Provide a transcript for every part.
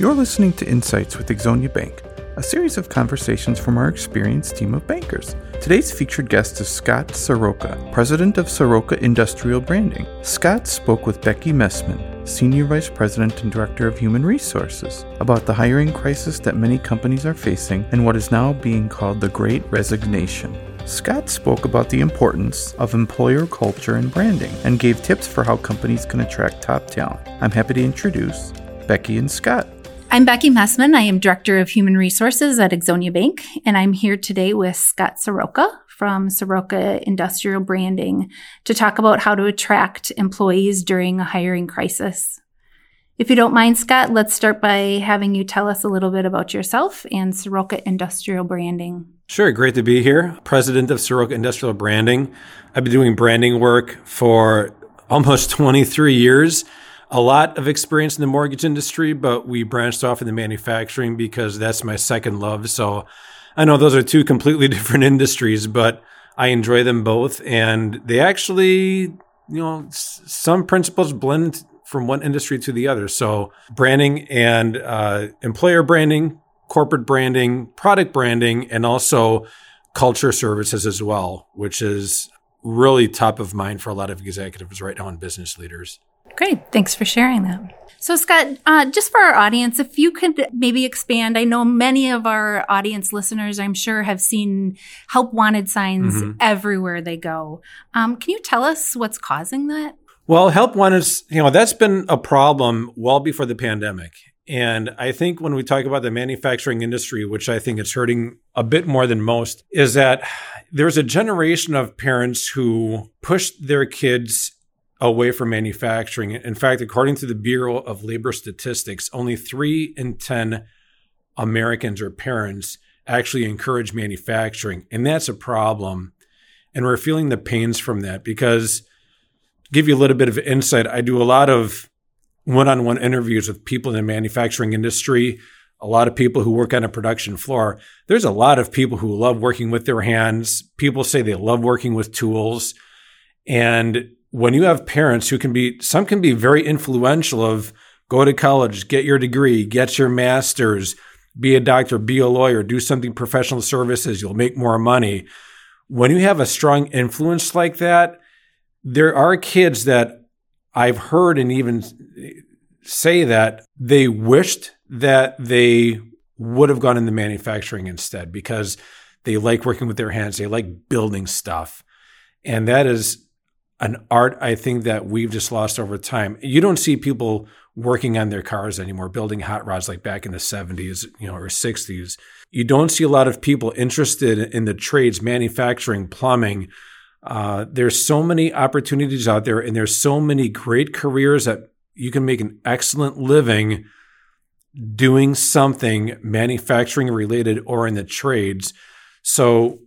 You're listening to Insights with Ixonia Bank, a series of conversations from our experienced team of bankers. Today's featured guest is Scott Soroka, president of Soroka Industrial Branding. Scott spoke with Becky Messman, senior vice president and director of human resources, about the hiring crisis that many companies are facing and what is now being called the Great Resignation. Scott spoke about the importance of employer culture and branding and gave tips for how companies can attract top talent. I'm happy to introduce Becky and Scott. I'm Becky Messman. I am Director of Human Resources at Ixonia Bank, and I'm here today with Scott Soroka from Soroka Industrial Branding to talk about how to attract employees during a hiring crisis. If you don't mind, Scott, let's start by having you tell us a little bit about yourself and Soroka Industrial Branding. Sure, great to be here. President of Soroka Industrial Branding. I've been doing branding work for almost 23 years a lot of experience in the mortgage industry, but we branched off into manufacturing because that's my second love. So I know those are two completely different industries, but I enjoy them both. And they actually, you know, some principles blend from one industry to the other. So branding and uh, employer branding, corporate branding, product branding, and also culture services as well, which is really top of mind for a lot of executives right now and business leaders. Great. Thanks for sharing that. So, Scott, uh, just for our audience, if you could maybe expand, I know many of our audience listeners, I'm sure, have seen help wanted signs mm-hmm. everywhere they go. Um, can you tell us what's causing that? Well, help wanted, you know, that's been a problem well before the pandemic. And I think when we talk about the manufacturing industry, which I think is hurting a bit more than most, is that there's a generation of parents who pushed their kids away from manufacturing. In fact, according to the Bureau of Labor Statistics, only three in 10 Americans or parents actually encourage manufacturing. And that's a problem. And we're feeling the pains from that because, give you a little bit of insight, I do a lot of one on one interviews with people in the manufacturing industry, a lot of people who work on a production floor. There's a lot of people who love working with their hands. People say they love working with tools. And when you have parents who can be, some can be very influential of go to college, get your degree, get your master's, be a doctor, be a lawyer, do something professional services, you'll make more money. When you have a strong influence like that, there are kids that I've heard and even say that they wished that they would have gone into manufacturing instead because they like working with their hands, they like building stuff. And that is an art I think that we've just lost over time. You don't see people working on their cars anymore, building hot rods like back in the 70s, you know, or 60s. You don't see a lot of people interested in the trades, manufacturing, plumbing. Uh, there's so many opportunities out there, and there's so many great careers that you can make an excellent living doing something manufacturing related or in the trades. So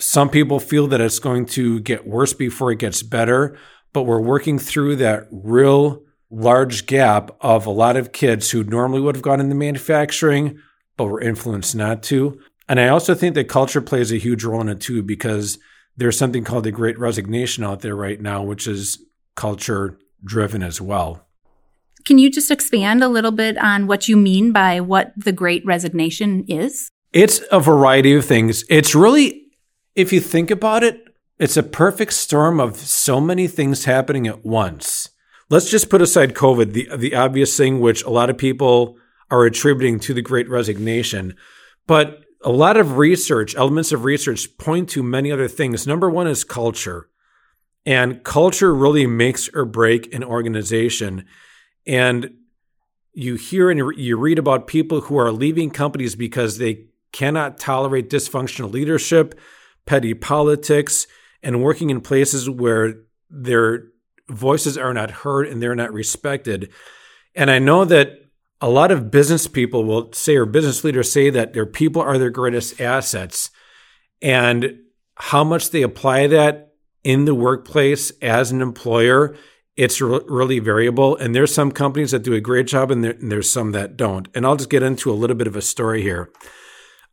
some people feel that it's going to get worse before it gets better, but we're working through that real large gap of a lot of kids who normally would have gone into manufacturing, but were influenced not to. And I also think that culture plays a huge role in it too, because there's something called the great resignation out there right now, which is culture driven as well. Can you just expand a little bit on what you mean by what the great resignation is? It's a variety of things. It's really if you think about it, it's a perfect storm of so many things happening at once. Let's just put aside COVID, the, the obvious thing which a lot of people are attributing to the great resignation. But a lot of research, elements of research point to many other things. Number one is culture. And culture really makes or break an organization. And you hear and you read about people who are leaving companies because they cannot tolerate dysfunctional leadership petty politics, and working in places where their voices are not heard and they're not respected. And I know that a lot of business people will say, or business leaders say, that their people are their greatest assets. And how much they apply that in the workplace as an employer, it's re- really variable. And there's some companies that do a great job, and, there, and there's some that don't. And I'll just get into a little bit of a story here.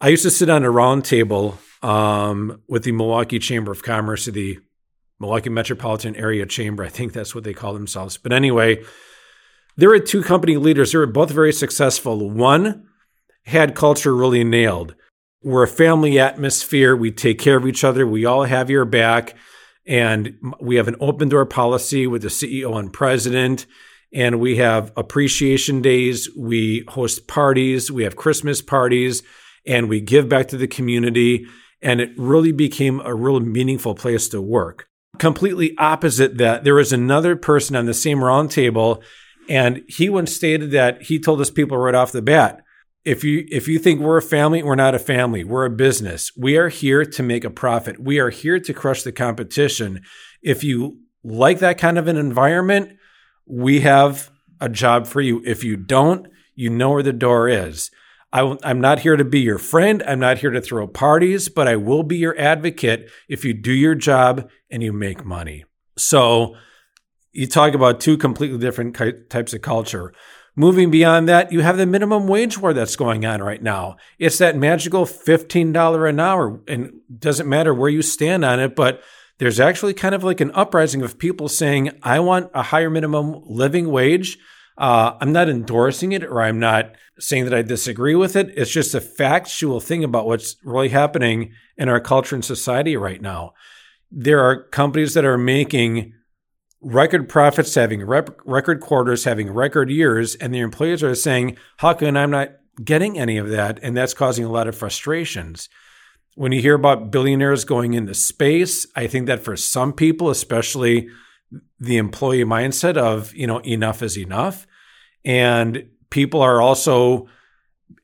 I used to sit on a round table um, with the Milwaukee Chamber of Commerce, the Milwaukee Metropolitan Area Chamber. I think that's what they call themselves. But anyway, there were two company leaders. They were both very successful. One had culture really nailed. We're a family atmosphere. We take care of each other. We all have your back. And we have an open door policy with the CEO and president. And we have appreciation days. We host parties. We have Christmas parties and we give back to the community. And it really became a real meaningful place to work. Completely opposite that, there was another person on the same roundtable, and he once stated that he told his people right off the bat, if you if you think we're a family, we're not a family. We're a business. We are here to make a profit. We are here to crush the competition. If you like that kind of an environment, we have a job for you. If you don't, you know where the door is. I, am not here to be your friend. I'm not here to throw parties, but I will be your advocate if you do your job and you make money. So you talk about two completely different types of culture. Moving beyond that, you have the minimum wage war that's going on right now. It's that magical $15 an hour and doesn't matter where you stand on it, but there's actually kind of like an uprising of people saying, I want a higher minimum living wage. Uh, I'm not endorsing it or I'm not saying that I disagree with it. It's just a factual thing about what's really happening in our culture and society right now. There are companies that are making record profits, having rep- record quarters, having record years, and the employees are saying, How can I'm not getting any of that? And that's causing a lot of frustrations. When you hear about billionaires going into space, I think that for some people, especially the employee mindset of, you know, enough is enough. And people are also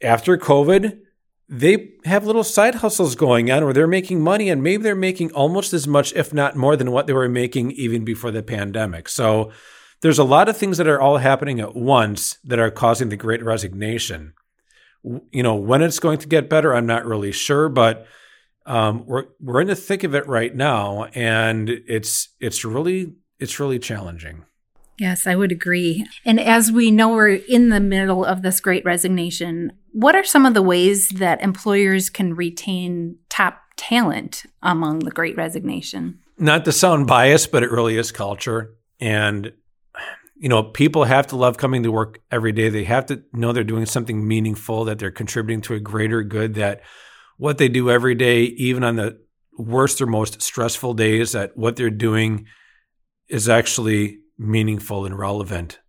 after COVID, they have little side hustles going on where they're making money and maybe they're making almost as much, if not more, than what they were making even before the pandemic. So there's a lot of things that are all happening at once that are causing the great resignation. You know, when it's going to get better, I'm not really sure, but um, we're we're in the thick of it right now, and it's it's really it's really challenging. Yes, I would agree. And as we know, we're in the middle of this great resignation. What are some of the ways that employers can retain top talent among the great resignation? Not to sound biased, but it really is culture. And, you know, people have to love coming to work every day. They have to know they're doing something meaningful, that they're contributing to a greater good, that what they do every day, even on the worst or most stressful days, that what they're doing is actually meaningful and relevant.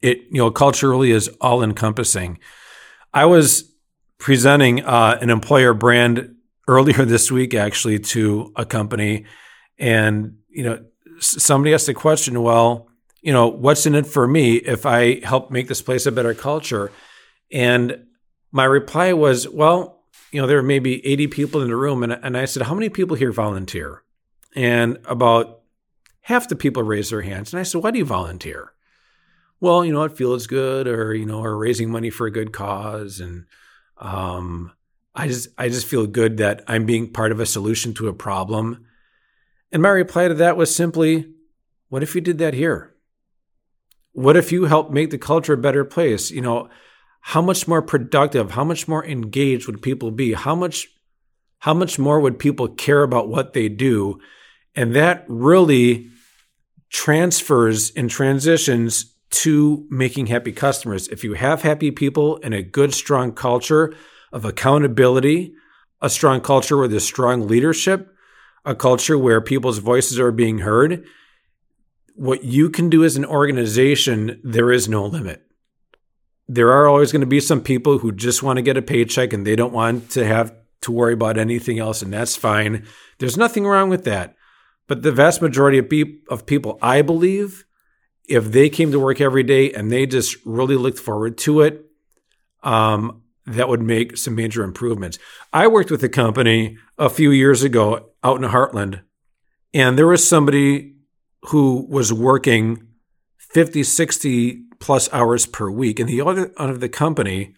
It, you know, culturally is all encompassing. I was presenting uh, an employer brand earlier this week, actually, to a company. And, you know, somebody asked the question, well, you know, what's in it for me if I help make this place a better culture? And my reply was, well, you know, there are maybe 80 people in the room. And, and I said, how many people here volunteer? And about half the people raised their hands. And I said, why do you volunteer? Well, you know, it feels good or, you know, or raising money for a good cause. And um, I just, I just feel good that I'm being part of a solution to a problem. And my reply to that was simply, what if you did that here? What if you helped make the culture a better place? You know, how much more productive, how much more engaged would people be? How much, how much more would people care about what they do? And that really transfers and transitions to making happy customers. If you have happy people and a good, strong culture of accountability, a strong culture where there's strong leadership, a culture where people's voices are being heard, what you can do as an organization, there is no limit. There are always going to be some people who just want to get a paycheck and they don't want to have to worry about anything else, and that's fine. There's nothing wrong with that. But the vast majority of, be- of people, I believe, if they came to work every day and they just really looked forward to it, um, that would make some major improvements. I worked with a company a few years ago out in Hartland, and there was somebody who was working 50, 60 plus hours per week. And the owner of the company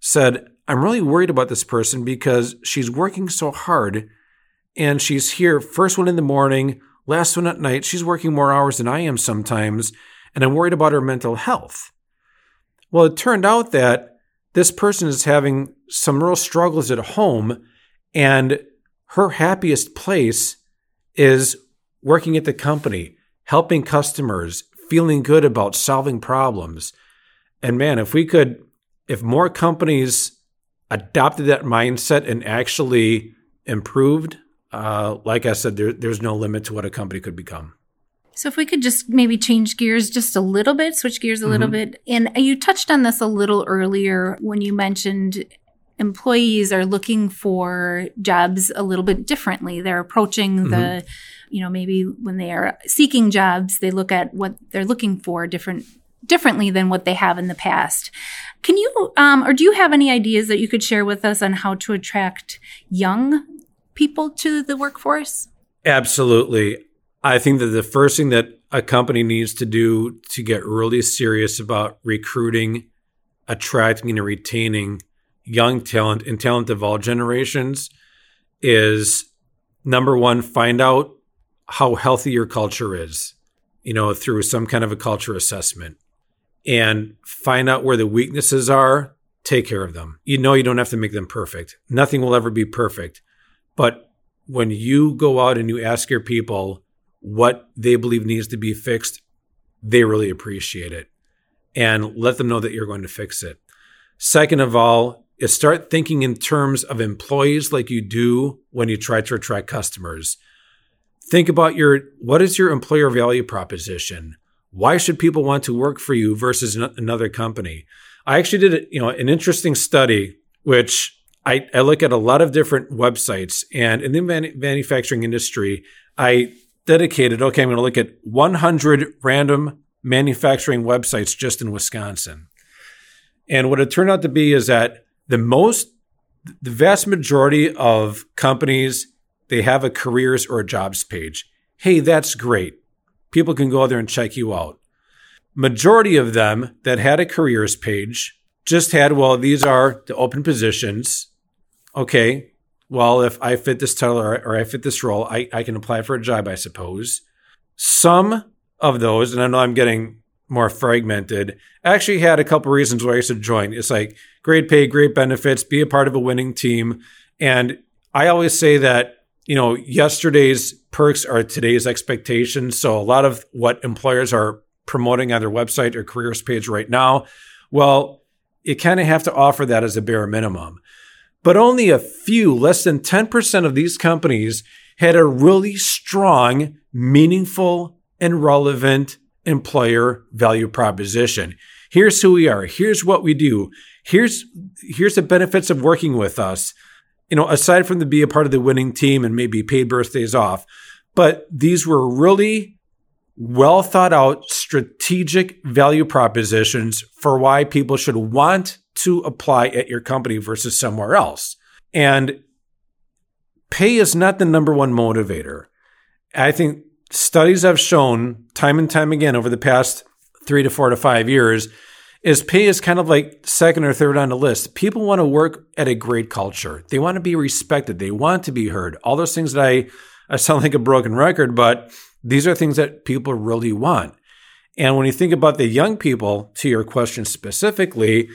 said, I'm really worried about this person because she's working so hard and she's here first one in the morning, last one at night. She's working more hours than I am sometimes, and I'm worried about her mental health. Well, it turned out that this person is having some real struggles at home, and her happiest place is working at the company, helping customers, feeling good about solving problems. And man, if we could, if more companies adopted that mindset and actually improved, uh, like I said, there, there's no limit to what a company could become. So, if we could just maybe change gears just a little bit, switch gears a little mm-hmm. bit. And you touched on this a little earlier when you mentioned employees are looking for jobs a little bit differently. They're approaching mm-hmm. the, you know, maybe when they are seeking jobs, they look at what they're looking for different differently than what they have in the past. Can you, um, or do you have any ideas that you could share with us on how to attract young people to the workforce? Absolutely. I think that the first thing that a company needs to do to get really serious about recruiting, attracting, and retaining young talent and talent of all generations is number one, find out how healthy your culture is, you know, through some kind of a culture assessment and find out where the weaknesses are, take care of them. You know, you don't have to make them perfect. Nothing will ever be perfect. But when you go out and you ask your people what they believe needs to be fixed, they really appreciate it and let them know that you're going to fix it. Second of all, is start thinking in terms of employees like you do when you try to attract customers. Think about your what is your employer value proposition? Why should people want to work for you versus another company? I actually did you know an interesting study which I, I look at a lot of different websites and in the man- manufacturing industry I dedicated okay I'm going to look at 100 random manufacturing websites just in Wisconsin. And what it turned out to be is that the most the vast majority of companies they have a careers or a jobs page. Hey, that's great people can go there and check you out. Majority of them that had a careers page just had, well, these are the open positions. Okay, well, if I fit this title or, or I fit this role, I, I can apply for a job, I suppose. Some of those, and I know I'm getting more fragmented, actually had a couple reasons why I should join. It's like great pay, great benefits, be a part of a winning team. And I always say that you know, yesterday's perks are today's expectations. So a lot of what employers are promoting on their website or careers page right now, well, you kind of have to offer that as a bare minimum. But only a few, less than 10% of these companies had a really strong, meaningful, and relevant employer value proposition. Here's who we are. Here's what we do. Here's, here's the benefits of working with us you know, aside from to be a part of the winning team and maybe paid birthdays off, but these were really well thought out strategic value propositions for why people should want to apply at your company versus somewhere else. And pay is not the number one motivator. I think studies have shown time and time again over the past three to four to five years is pay is kind of like second or third on the list. People want to work at a great culture. They want to be respected. They want to be heard. All those things that I, I sound like a broken record, but these are things that people really want. And when you think about the young people, to your question specifically,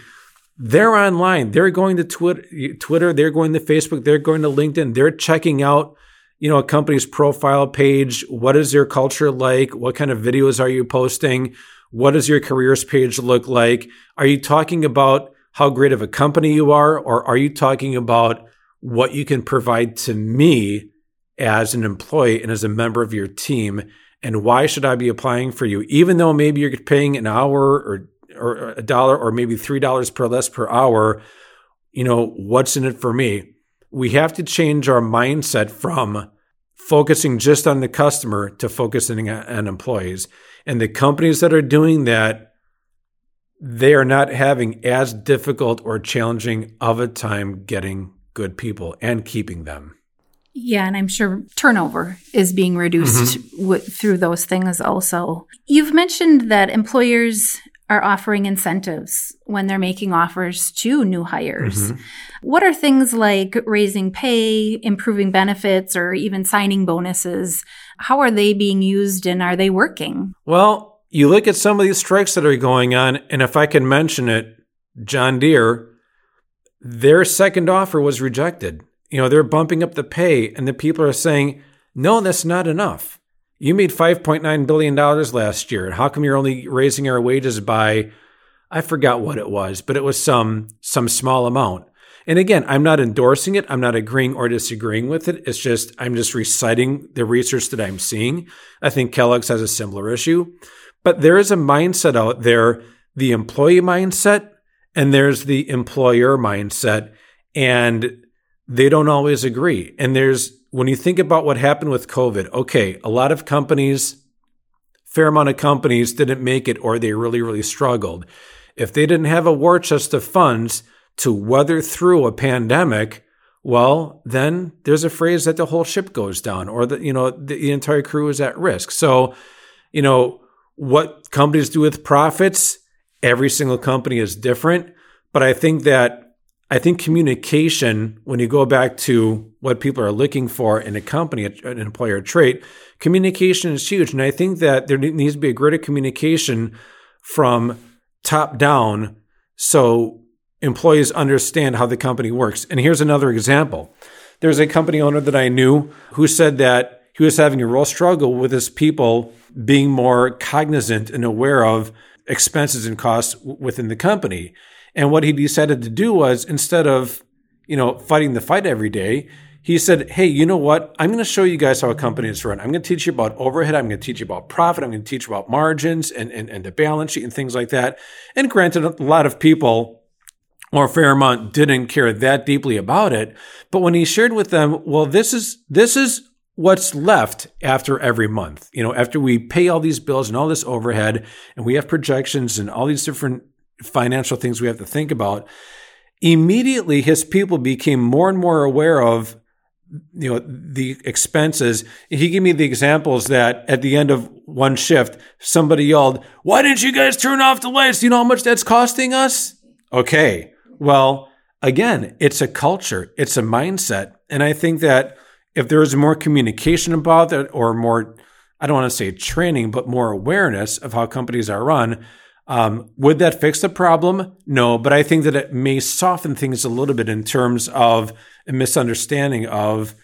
they're online. They're going to Twitter, they're going to Facebook, they're going to LinkedIn, they're checking out, you know, a company's profile page. What is their culture like? What kind of videos are you posting? What does your careers page look like? Are you talking about how great of a company you are, or are you talking about what you can provide to me as an employee and as a member of your team? And why should I be applying for you? Even though maybe you're paying an hour or or a dollar or maybe three dollars per less per hour, you know, what's in it for me? We have to change our mindset from focusing just on the customer to focusing on employees. And the companies that are doing that, they are not having as difficult or challenging of a time getting good people and keeping them. Yeah, and I'm sure turnover is being reduced mm-hmm. w- through those things also. You've mentioned that employers are offering incentives when they're making offers to new hires. Mm-hmm. What are things like raising pay, improving benefits, or even signing bonuses? How are they being used and are they working? Well, you look at some of these strikes that are going on, and if I can mention it, John Deere, their second offer was rejected. You know, they're bumping up the pay, and the people are saying, no, that's not enough. You made $5.9 billion last year. And how come you're only raising our wages by, I forgot what it was, but it was some, some small amount. And again, I'm not endorsing it. I'm not agreeing or disagreeing with it. It's just, I'm just reciting the research that I'm seeing. I think Kellogg's has a similar issue, but there is a mindset out there, the employee mindset, and there's the employer mindset. And they don't always agree. And there's, when you think about what happened with COVID, okay, a lot of companies, fair amount of companies didn't make it or they really, really struggled. If they didn't have a war chest of funds to weather through a pandemic, well, then there's a phrase that the whole ship goes down or that, you know, the, the entire crew is at risk. So, you know, what companies do with profits, every single company is different. But I think that I think communication, when you go back to what people are looking for in a company, an employer trait, communication is huge. And I think that there needs to be a greater communication from top down so employees understand how the company works. And here's another example. There's a company owner that I knew who said that he was having a real struggle with his people being more cognizant and aware of expenses and costs within the company. And what he decided to do was instead of, you know, fighting the fight every day, he said, Hey, you know what? I'm going to show you guys how a company is run. I'm going to teach you about overhead. I'm going to teach you about profit. I'm going to teach you about margins and, and, and the balance sheet and things like that. And granted, a lot of people or Fairmont didn't care that deeply about it. But when he shared with them, well, this is, this is what's left after every month. You know, after we pay all these bills and all this overhead and we have projections and all these different financial things we have to think about. Immediately, his people became more and more aware of you know the expenses. He gave me the examples that at the end of one shift somebody yelled why didn't you guys turn off the lights? You know how much that's costing us? Okay. Well again it's a culture. It's a mindset. And i think that if there is more communication about it or more i don't want to say training but more awareness of how companies are run um, would that fix the problem? No, but I think that it may soften things a little bit in terms of a misunderstanding of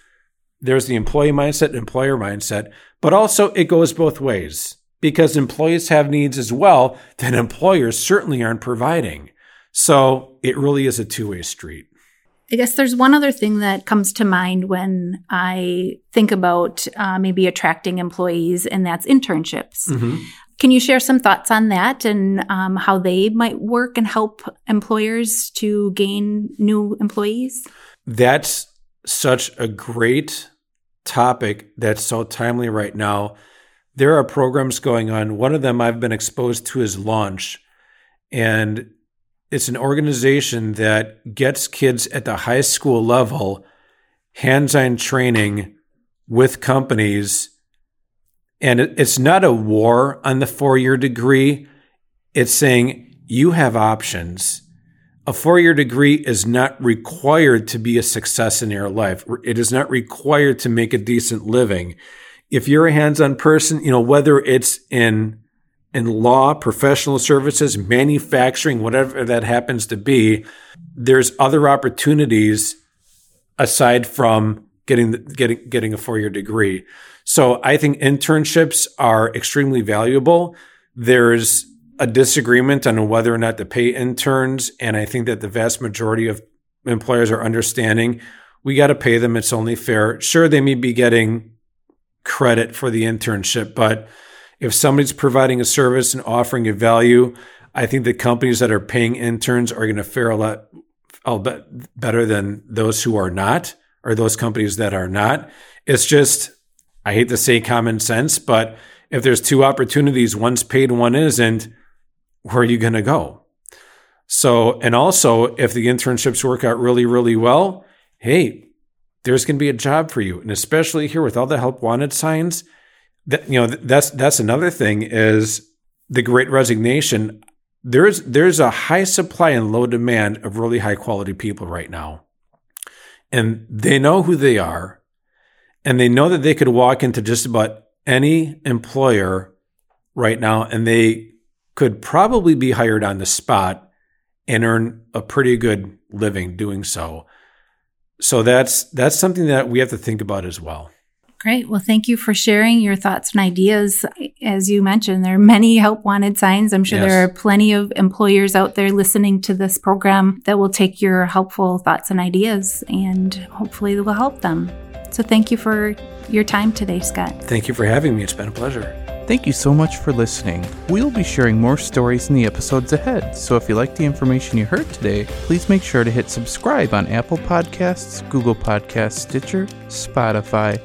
there's the employee mindset, employer mindset, but also it goes both ways because employees have needs as well that employers certainly aren't providing. So it really is a two way street. I guess there's one other thing that comes to mind when I think about uh, maybe attracting employees, and that's internships. Mm-hmm. Can you share some thoughts on that and um, how they might work and help employers to gain new employees? That's such a great topic that's so timely right now. There are programs going on. One of them I've been exposed to is Launch, and it's an organization that gets kids at the high school level hands on training with companies and it's not a war on the four year degree. It's saying you have options. A four year degree is not required to be a success in your life. It is not required to make a decent living. If you're a hands on person, you know, whether it's in in law, professional services, manufacturing, whatever that happens to be, there's other opportunities aside from getting getting getting a four year degree. So I think internships are extremely valuable. There's a disagreement on whether or not to pay interns. And I think that the vast majority of employers are understanding we got to pay them. It's only fair. Sure, they may be getting credit for the internship, but if somebody's providing a service and offering a value, I think the companies that are paying interns are going to fare a lot, a lot better than those who are not, or those companies that are not. It's just I hate to say common sense, but if there's two opportunities, one's paid, one isn't, where are you going to go? So, and also if the internships work out really, really well, hey, there's going to be a job for you. And especially here with all the help wanted signs, that, you know, that's, that's another thing is the great resignation. There's, there's a high supply and low demand of really high quality people right now. And they know who they are and they know that they could walk into just about any employer right now and they could probably be hired on the spot and earn a pretty good living doing so. So that's that's something that we have to think about as well. Great. Well, thank you for sharing your thoughts and ideas. As you mentioned, there are many help wanted signs. I'm sure Yes. there are plenty of employers out there listening to this program that will take your helpful thoughts and ideas and hopefully it will help them. So thank you for your time today, Scott. Thank you for having me. It's been a pleasure. Thank you so much for listening. We'll be sharing more stories in the episodes ahead, so if you like the information you heard today, please make sure to hit subscribe on Apple Podcasts, Google Podcasts, Stitcher, Spotify,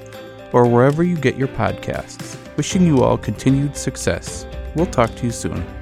or wherever you get your podcasts. Wishing you all continued success. We'll talk to you soon.